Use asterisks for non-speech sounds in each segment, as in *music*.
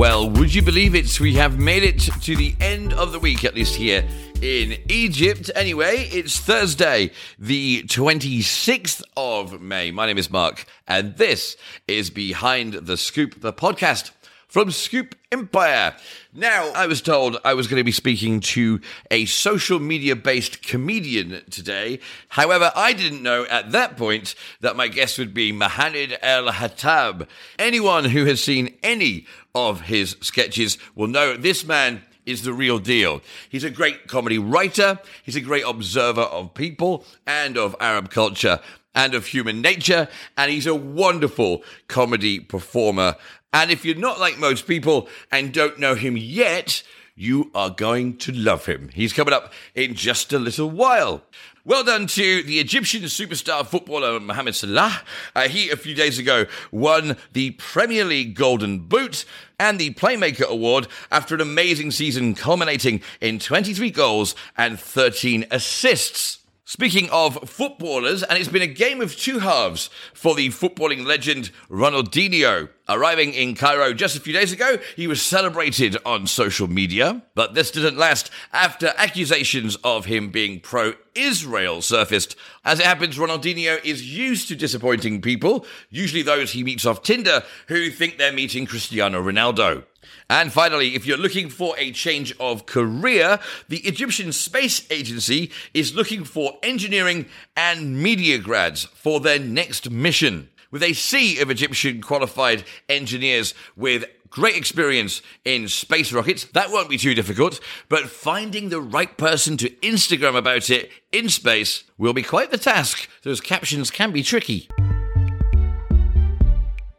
Well, would you believe it? We have made it to the end of the week, at least here in Egypt. Anyway, it's Thursday, the 26th of May. My name is Mark, and this is Behind the Scoop, the podcast from Scoop Empire. Now, I was told I was going to be speaking to a social media based comedian today. However, I didn't know at that point that my guest would be Mohanad El Hattab. Anyone who has seen any of his sketches will know this man is the real deal. He's a great comedy writer, he's a great observer of people and of Arab culture and of human nature, and he's a wonderful comedy performer and if you're not like most people and don't know him yet, you are going to love him. He's coming up in just a little while. Well done to the Egyptian superstar footballer Mohamed Salah. Uh, he, a few days ago, won the Premier League Golden Boot and the Playmaker Award after an amazing season culminating in 23 goals and 13 assists. Speaking of footballers, and it's been a game of two halves for the footballing legend Ronaldinho. Arriving in Cairo just a few days ago, he was celebrated on social media, but this didn't last after accusations of him being pro Israel surfaced. As it happens, Ronaldinho is used to disappointing people, usually those he meets off Tinder who think they're meeting Cristiano Ronaldo. And finally, if you're looking for a change of career, the Egyptian Space Agency is looking for engineering and media grads for their next mission. With a sea of Egyptian qualified engineers with great experience in space rockets. That won't be too difficult, but finding the right person to Instagram about it in space will be quite the task. Those captions can be tricky.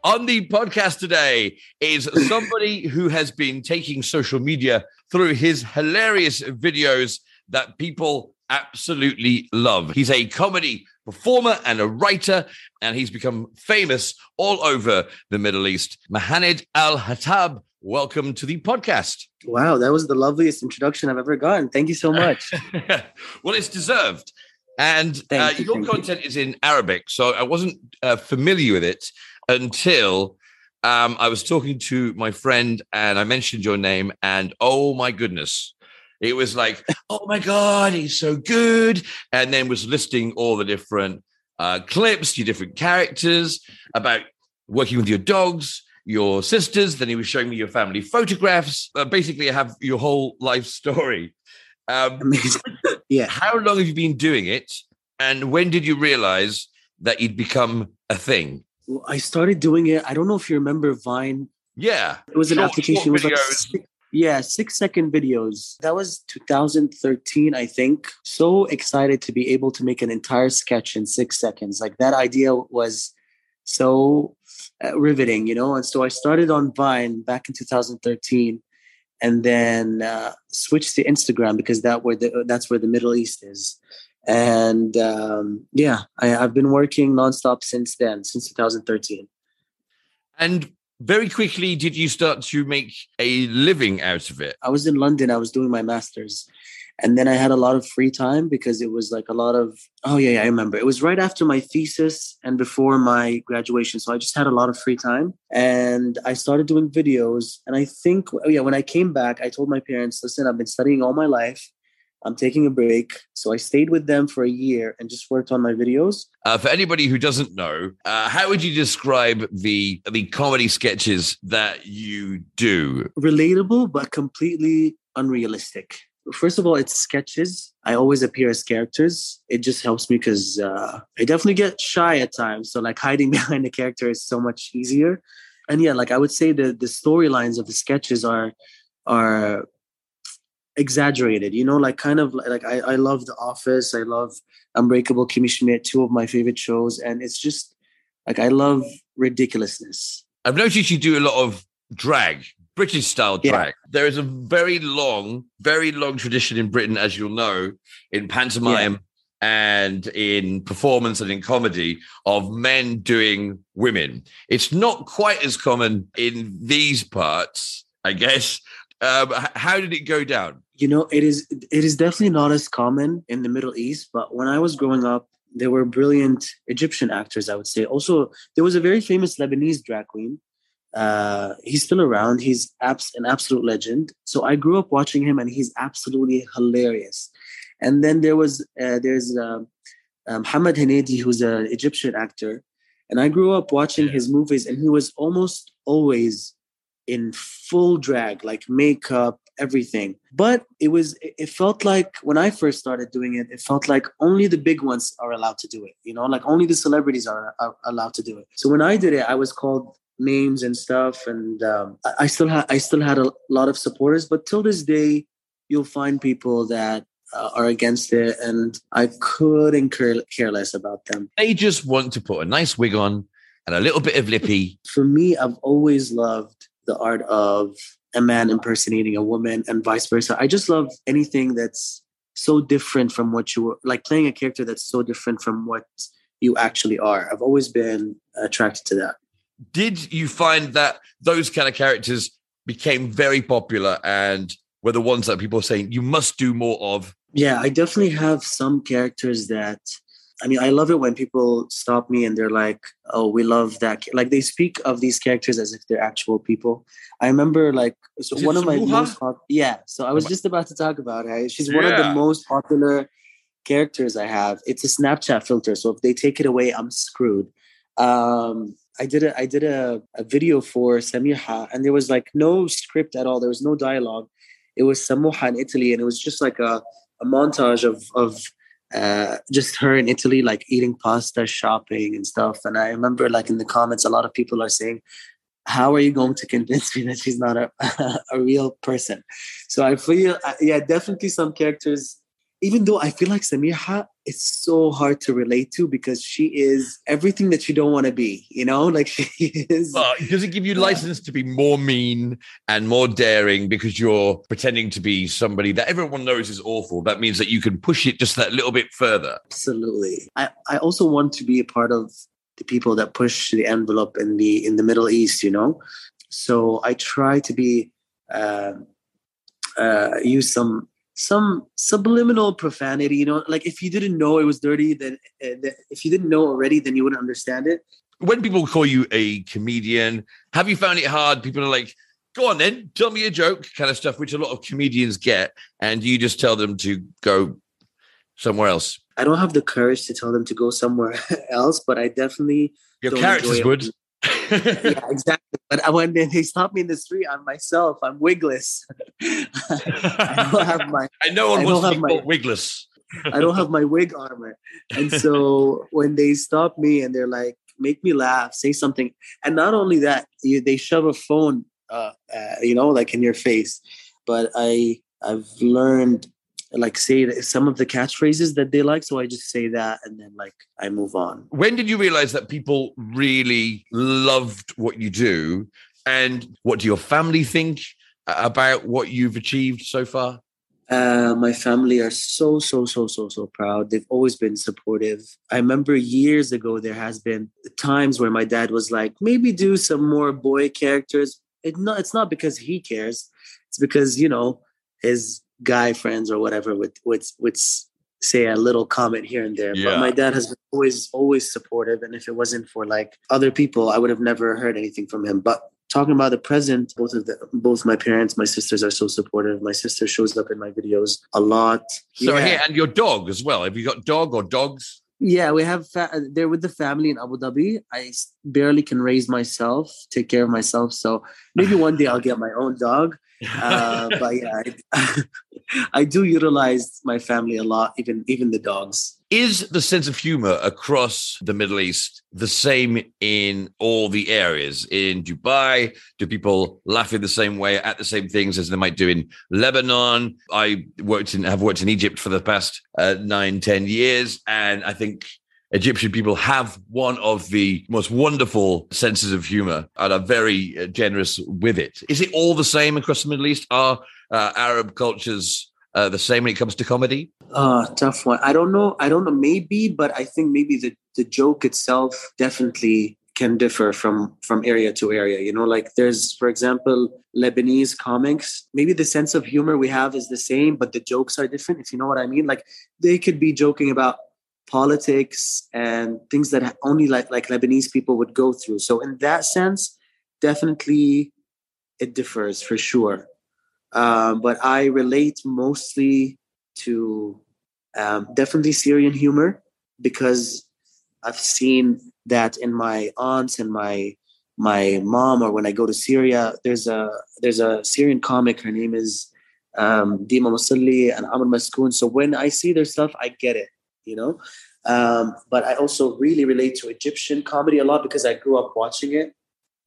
On the podcast today is somebody who has been taking social media through his hilarious videos that people absolutely love. He's a comedy performer and a writer, and he's become famous all over the Middle East. Mohanad Al Hattab, welcome to the podcast. Wow, that was the loveliest introduction I've ever gotten. Thank you so much. *laughs* well, it's deserved. And uh, you, your content you. is in Arabic, so I wasn't uh, familiar with it until um, I was talking to my friend and I mentioned your name, and oh my goodness, it was like, oh my God, he's so good. And then was listing all the different uh, clips, your different characters about working with your dogs, your sisters. Then he was showing me your family photographs. Uh, basically, I have your whole life story. Um, Amazing. *laughs* yeah. How long have you been doing it? And when did you realize that you'd become a thing? Well, I started doing it. I don't know if you remember Vine. Yeah. It was an short, application. Short it was like yeah, six second videos. That was 2013, I think. So excited to be able to make an entire sketch in six seconds. Like that idea was so uh, riveting, you know? And so I started on Vine back in 2013 and then uh, switched to Instagram because that where the, that's where the Middle East is. And um, yeah, I, I've been working nonstop since then, since 2013. And very quickly did you start to make a living out of it? I was in London, I was doing my master's. And then I had a lot of free time because it was like a lot of, oh, yeah, yeah, I remember. It was right after my thesis and before my graduation. So I just had a lot of free time. And I started doing videos. And I think, oh, yeah, when I came back, I told my parents, listen, I've been studying all my life. I'm taking a break. So I stayed with them for a year and just worked on my videos. Uh, for anybody who doesn't know, uh, how would you describe the the comedy sketches that you do? Relatable, but completely unrealistic. First of all, it's sketches. I always appear as characters. It just helps me because uh, I definitely get shy at times. So like hiding *laughs* behind the character is so much easier. And yeah, like I would say the the storylines of the sketches are are exaggerated you know like kind of like i, I love the office i love unbreakable kimmy schmidt two of my favorite shows and it's just like i love ridiculousness i've noticed you do a lot of drag british style drag yeah. there is a very long very long tradition in britain as you'll know in pantomime yeah. and in performance and in comedy of men doing women it's not quite as common in these parts i guess um, how did it go down? You know, it is it is definitely not as common in the Middle East. But when I was growing up, there were brilliant Egyptian actors. I would say. Also, there was a very famous Lebanese drag queen, uh, he's still around. He's abs- an absolute legend. So I grew up watching him, and he's absolutely hilarious. And then there was uh, there's uh, um, Hamad Hennedy, who's an Egyptian actor, and I grew up watching his movies, and he was almost always in full drag, like makeup, everything. But it was it felt like when I first started doing it, it felt like only the big ones are allowed to do it. You know, like only the celebrities are, are allowed to do it. So when I did it, I was called names and stuff, and um, I, I still had I still had a lot of supporters. But till this day, you'll find people that uh, are against it, and I couldn't care, care less about them. They just want to put a nice wig on and a little bit of lippy. For me, I've always loved the art of a man impersonating a woman and vice versa. I just love anything that's so different from what you were like playing a character that's so different from what you actually are. I've always been attracted to that. Did you find that those kind of characters became very popular and were the ones that people are saying you must do more of? Yeah, I definitely have some characters that I mean, I love it when people stop me and they're like, "Oh, we love that." Like they speak of these characters as if they're actual people. I remember, like, so one of my most pop- yeah. So I was just about to talk about her. She's yeah. one of the most popular characters I have. It's a Snapchat filter, so if they take it away, I'm screwed. Um, I did a I did a, a video for Samiha, and there was like no script at all. There was no dialogue. It was Samiha in Italy, and it was just like a, a montage of of uh, just her in Italy, like eating pasta, shopping, and stuff. And I remember, like in the comments, a lot of people are saying, "How are you going to convince me that she's not a *laughs* a real person?" So I feel, uh, yeah, definitely some characters even though I feel like Samiha is so hard to relate to because she is everything that you don't want to be, you know, like *laughs* she is. Well, does it give you license to be more mean and more daring because you're pretending to be somebody that everyone knows is awful? That means that you can push it just that little bit further. Absolutely. I, I also want to be a part of the people that push the envelope in the in the Middle East, you know. So I try to be uh, uh, use some some subliminal profanity you know like if you didn't know it was dirty then uh, if you didn't know already then you wouldn't understand it. When people call you a comedian have you found it hard? People are like go on then tell me a joke kind of stuff which a lot of comedians get and you just tell them to go somewhere else. I don't have the courage to tell them to go somewhere *laughs* else but i definitely your characters would yeah, exactly. But when they stop me in the street, I'm myself. I'm wigless. *laughs* I don't have my. I know one I be my, wigless. I don't have my wig armor, and so *laughs* when they stop me and they're like, "Make me laugh," say something, and not only that, you, they shove a phone, uh, uh, you know, like in your face. But I, I've learned like say some of the catchphrases that they like. So I just say that and then like I move on. When did you realize that people really loved what you do? And what do your family think about what you've achieved so far? Uh, my family are so so so so so proud they've always been supportive i remember years ago there has been times where my dad was like maybe do some more boy characters it not, it's not because he cares it's because you know his guy friends or whatever would would would say a little comment here and there. Yeah. But my dad has been always always supportive, and if it wasn't for like other people, I would have never heard anything from him. But talking about the present, both of the both my parents, my sisters are so supportive. My sister shows up in my videos a lot. So yeah. and your dog as well. Have you got dog or dogs? Yeah, we have. Fa- they're with the family in Abu Dhabi. I barely can raise myself, take care of myself. So maybe *laughs* one day I'll get my own dog. *laughs* Uh, but yeah, I, *laughs* *laughs* I, do utilize my family a lot, even even the dogs. Is the sense of humor across the Middle East the same in all the areas? In Dubai, do people laugh in the same way at the same things as they might do in Lebanon? I worked in have worked in Egypt for the past uh, nine, ten years, and I think Egyptian people have one of the most wonderful senses of humor and are very uh, generous with it. Is it all the same across the Middle East? Are uh, Arab cultures uh, the same when it comes to comedy? Uh, tough one. I don't know. I don't know. Maybe, but I think maybe the, the joke itself definitely can differ from from area to area you know like there's for example lebanese comics maybe the sense of humor we have is the same but the jokes are different if you know what i mean like they could be joking about politics and things that only like like Lebanese people would go through. So in that sense, definitely it differs for sure. Um, but I relate mostly to um, definitely Syrian humor because I've seen that in my aunts and my my mom or when I go to Syria. There's a there's a Syrian comic. Her name is um, Dima Musalli and Amr Maskoun. So when I see their stuff, I get it, you know. Um, but I also really relate to Egyptian comedy a lot because I grew up watching it.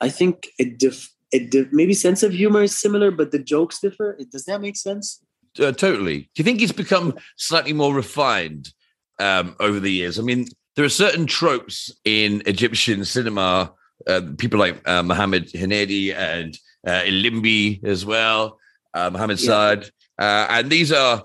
I think it diff- it maybe sense of humor is similar, but the jokes differ. Does that make sense? Uh, totally. Do you think it's become slightly more refined um, over the years? I mean, there are certain tropes in Egyptian cinema. Uh, people like uh, Mohammed Hennedy and uh, El Limby as well, uh, Mohammed yeah. Saad, uh, and these are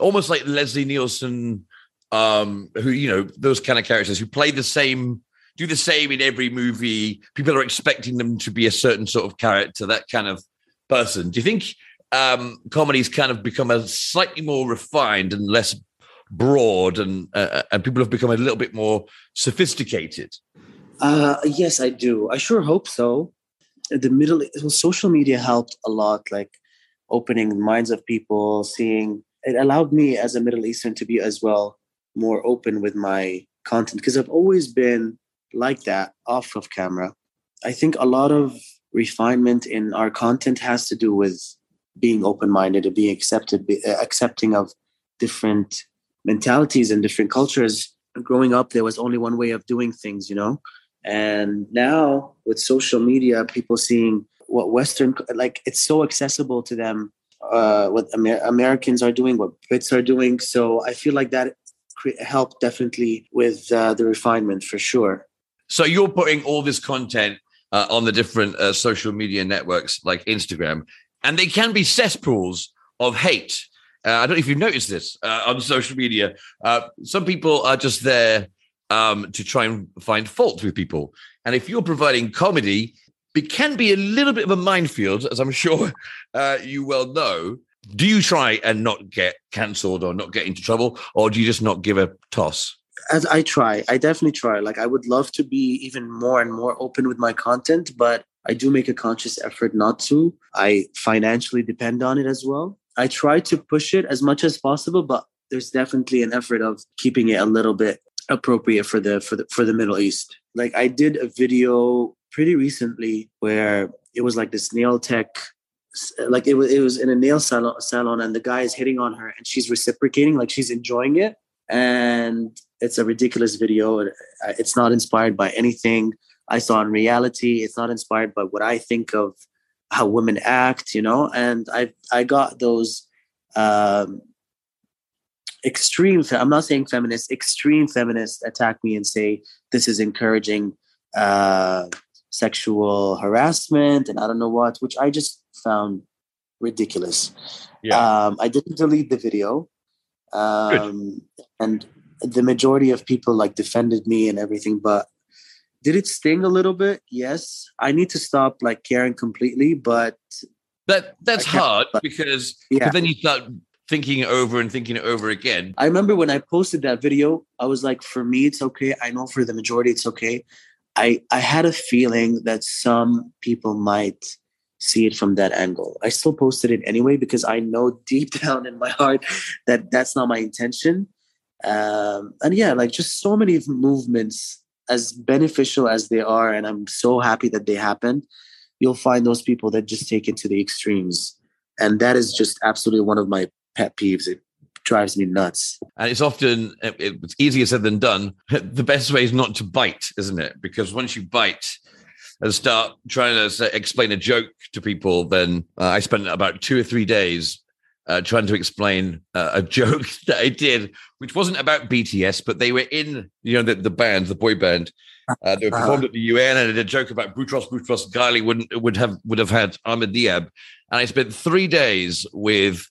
almost like Leslie Nielsen, um, who you know those kind of characters who play the same, do the same in every movie. People are expecting them to be a certain sort of character, that kind of person. Do you think um, comedy's kind of become a slightly more refined and less broad, and uh, and people have become a little bit more sophisticated? Uh, yes, I do. I sure hope so. The middle well, social media helped a lot, like opening minds of people, seeing it allowed me as a Middle Eastern to be as well more open with my content because I've always been like that off of camera. I think a lot of refinement in our content has to do with being open-minded and being accepted, be, uh, accepting of different mentalities and different cultures. Growing up, there was only one way of doing things, you know. And now with social media, people seeing what Western like it's so accessible to them. Uh, what Amer- Americans are doing, what Brits are doing. So I feel like that helped definitely with uh, the refinement for sure. So you're putting all this content uh, on the different uh, social media networks like Instagram, and they can be cesspools of hate. Uh, I don't know if you've noticed this uh, on social media. Uh, some people are just there um, to try and find fault with people. And if you're providing comedy, it can be a little bit of a minefield, as I'm *laughs* sure you well know. Do you try and not get cancelled or not get into trouble, or do you just not give a toss? As I try, I definitely try. Like I would love to be even more and more open with my content, but I do make a conscious effort not to. I financially depend on it as well. I try to push it as much as possible, but there's definitely an effort of keeping it a little bit appropriate for the for the for the Middle East. Like I did a video pretty recently where it was like this nail tech like it was it was in a nail salon, salon and the guy is hitting on her and she's reciprocating like she's enjoying it and it's a ridiculous video it's not inspired by anything I saw in reality. It's not inspired by what I think of how women act, you know. And I I got those um, extreme. I'm not saying feminists. Extreme feminists attack me and say this is encouraging uh, sexual harassment and I don't know what, which I just found ridiculous. Yeah. Um, I didn't delete the video, um, and the majority of people like defended me and everything, but did it sting a little bit? Yes. I need to stop like caring completely, but that that's hard because yeah. then you start thinking it over and thinking it over again. I remember when I posted that video, I was like, for me, it's okay. I know for the majority, it's okay. I I had a feeling that some people might see it from that angle. I still posted it anyway because I know deep *laughs* down in my heart that that's not my intention. Um, and yeah, like just so many movements as beneficial as they are, and I'm so happy that they happen, you'll find those people that just take it to the extremes. And that is just absolutely one of my pet peeves. It drives me nuts. And it's often it's easier said than done. *laughs* The best way is not to bite, isn't it? Because once you bite and start trying to say, explain a joke to people, then uh, I spent about two or three days uh, trying to explain uh, a *laughs* joke that I did, which wasn't about BTS, but they were in, you know, the, the band, the boy band. Uh, they performed at the UN, and I did a joke about Boutros Boutros Ghali wouldn't would have would have had Ahmed Diab, and I spent three days with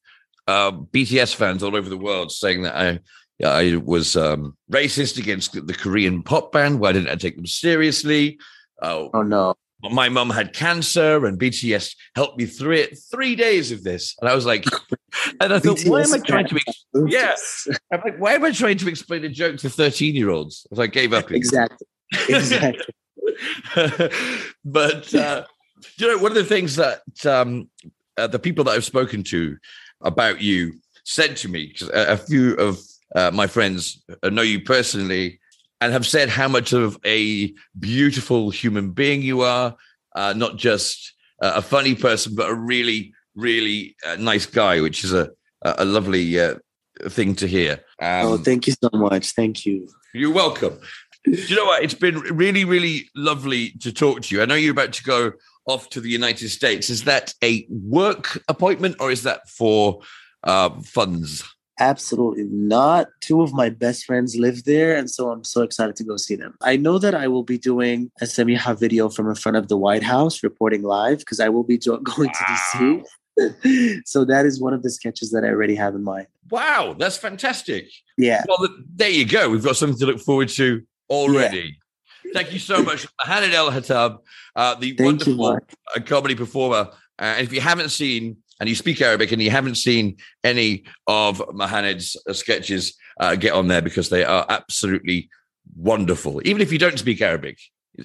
uh, BTS fans all over the world saying that I I was um, racist against the Korean pop band. Why didn't I take them seriously? Oh no! my mum had cancer and BTS helped me through it. Three days of this. And I was like, *laughs* and I thought, BTS why am I trying to, ex- *laughs* yeah. I'm like, why am I trying to explain a joke to 13 year olds? So I gave up. Exactly. Exactly. *laughs* but, uh, You know, one of the things that um, uh, the people that I've spoken to about you said to me, because a, a, few of uh, my friends know you personally and have said how much of a beautiful human being you are, uh, not just a funny person, but a really, really uh, nice guy, which is a, a lovely uh, thing to hear. Um, oh, thank you so much. Thank you. You're welcome. Do you know what? It's been really, really lovely to talk to you. I know you're about to go off to the United States. Is that a work appointment or is that for uh, funds? Absolutely not. Two of my best friends live there, and so I'm so excited to go see them. I know that I will be doing a Samiha video from in front of the White House, reporting live because I will be *laughs* going wow. to *laughs* DC. so that is one of the sketches that I already have in mind. Wow, that's fantastic. Yeah. Well, there you go. We've got something to look forward to already. Yeah. Thank you so much, Mohanad El Hattab, uh, the Thank wonderful you, uh, comedy performer. Uh, and if you haven't seen and you speak Arabic and you haven't seen any of Mohanad's uh, sketches, uh, get on there because they are absolutely wonderful. Even if you don't speak Arabic,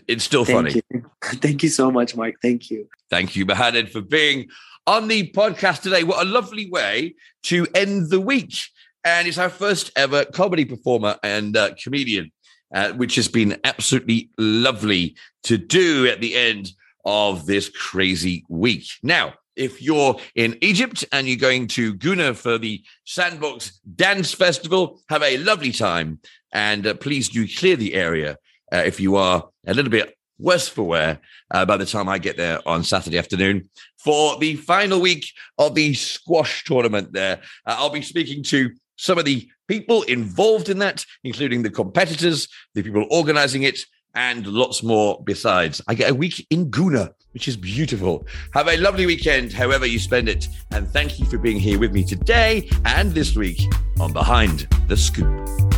it's still Thank funny. You. *laughs* Thank you so much, Mike. Thank you. Thank you, Mohanad, for being on the podcast today. What a lovely way to end the week. And it's our first ever comedy performer and uh, comedian, uh, which has been absolutely lovely to do at the end of this crazy week. Now, if you're in Egypt and you're going to Gouna for the Sandbox Dance Festival, have a lovely time. And uh, please do clear the area uh, if you are a little bit worse for wear uh, by the time I get there on Saturday afternoon for the final week of the squash tournament there. Uh, I'll be speaking to some of the people involved in that, including the competitors, the people organizing it, and lots more besides. I get a week in Gouna, which is beautiful. Have a lovely weekend, however you spend it. And thank you for being here with me today and this week on Behind the Scoop.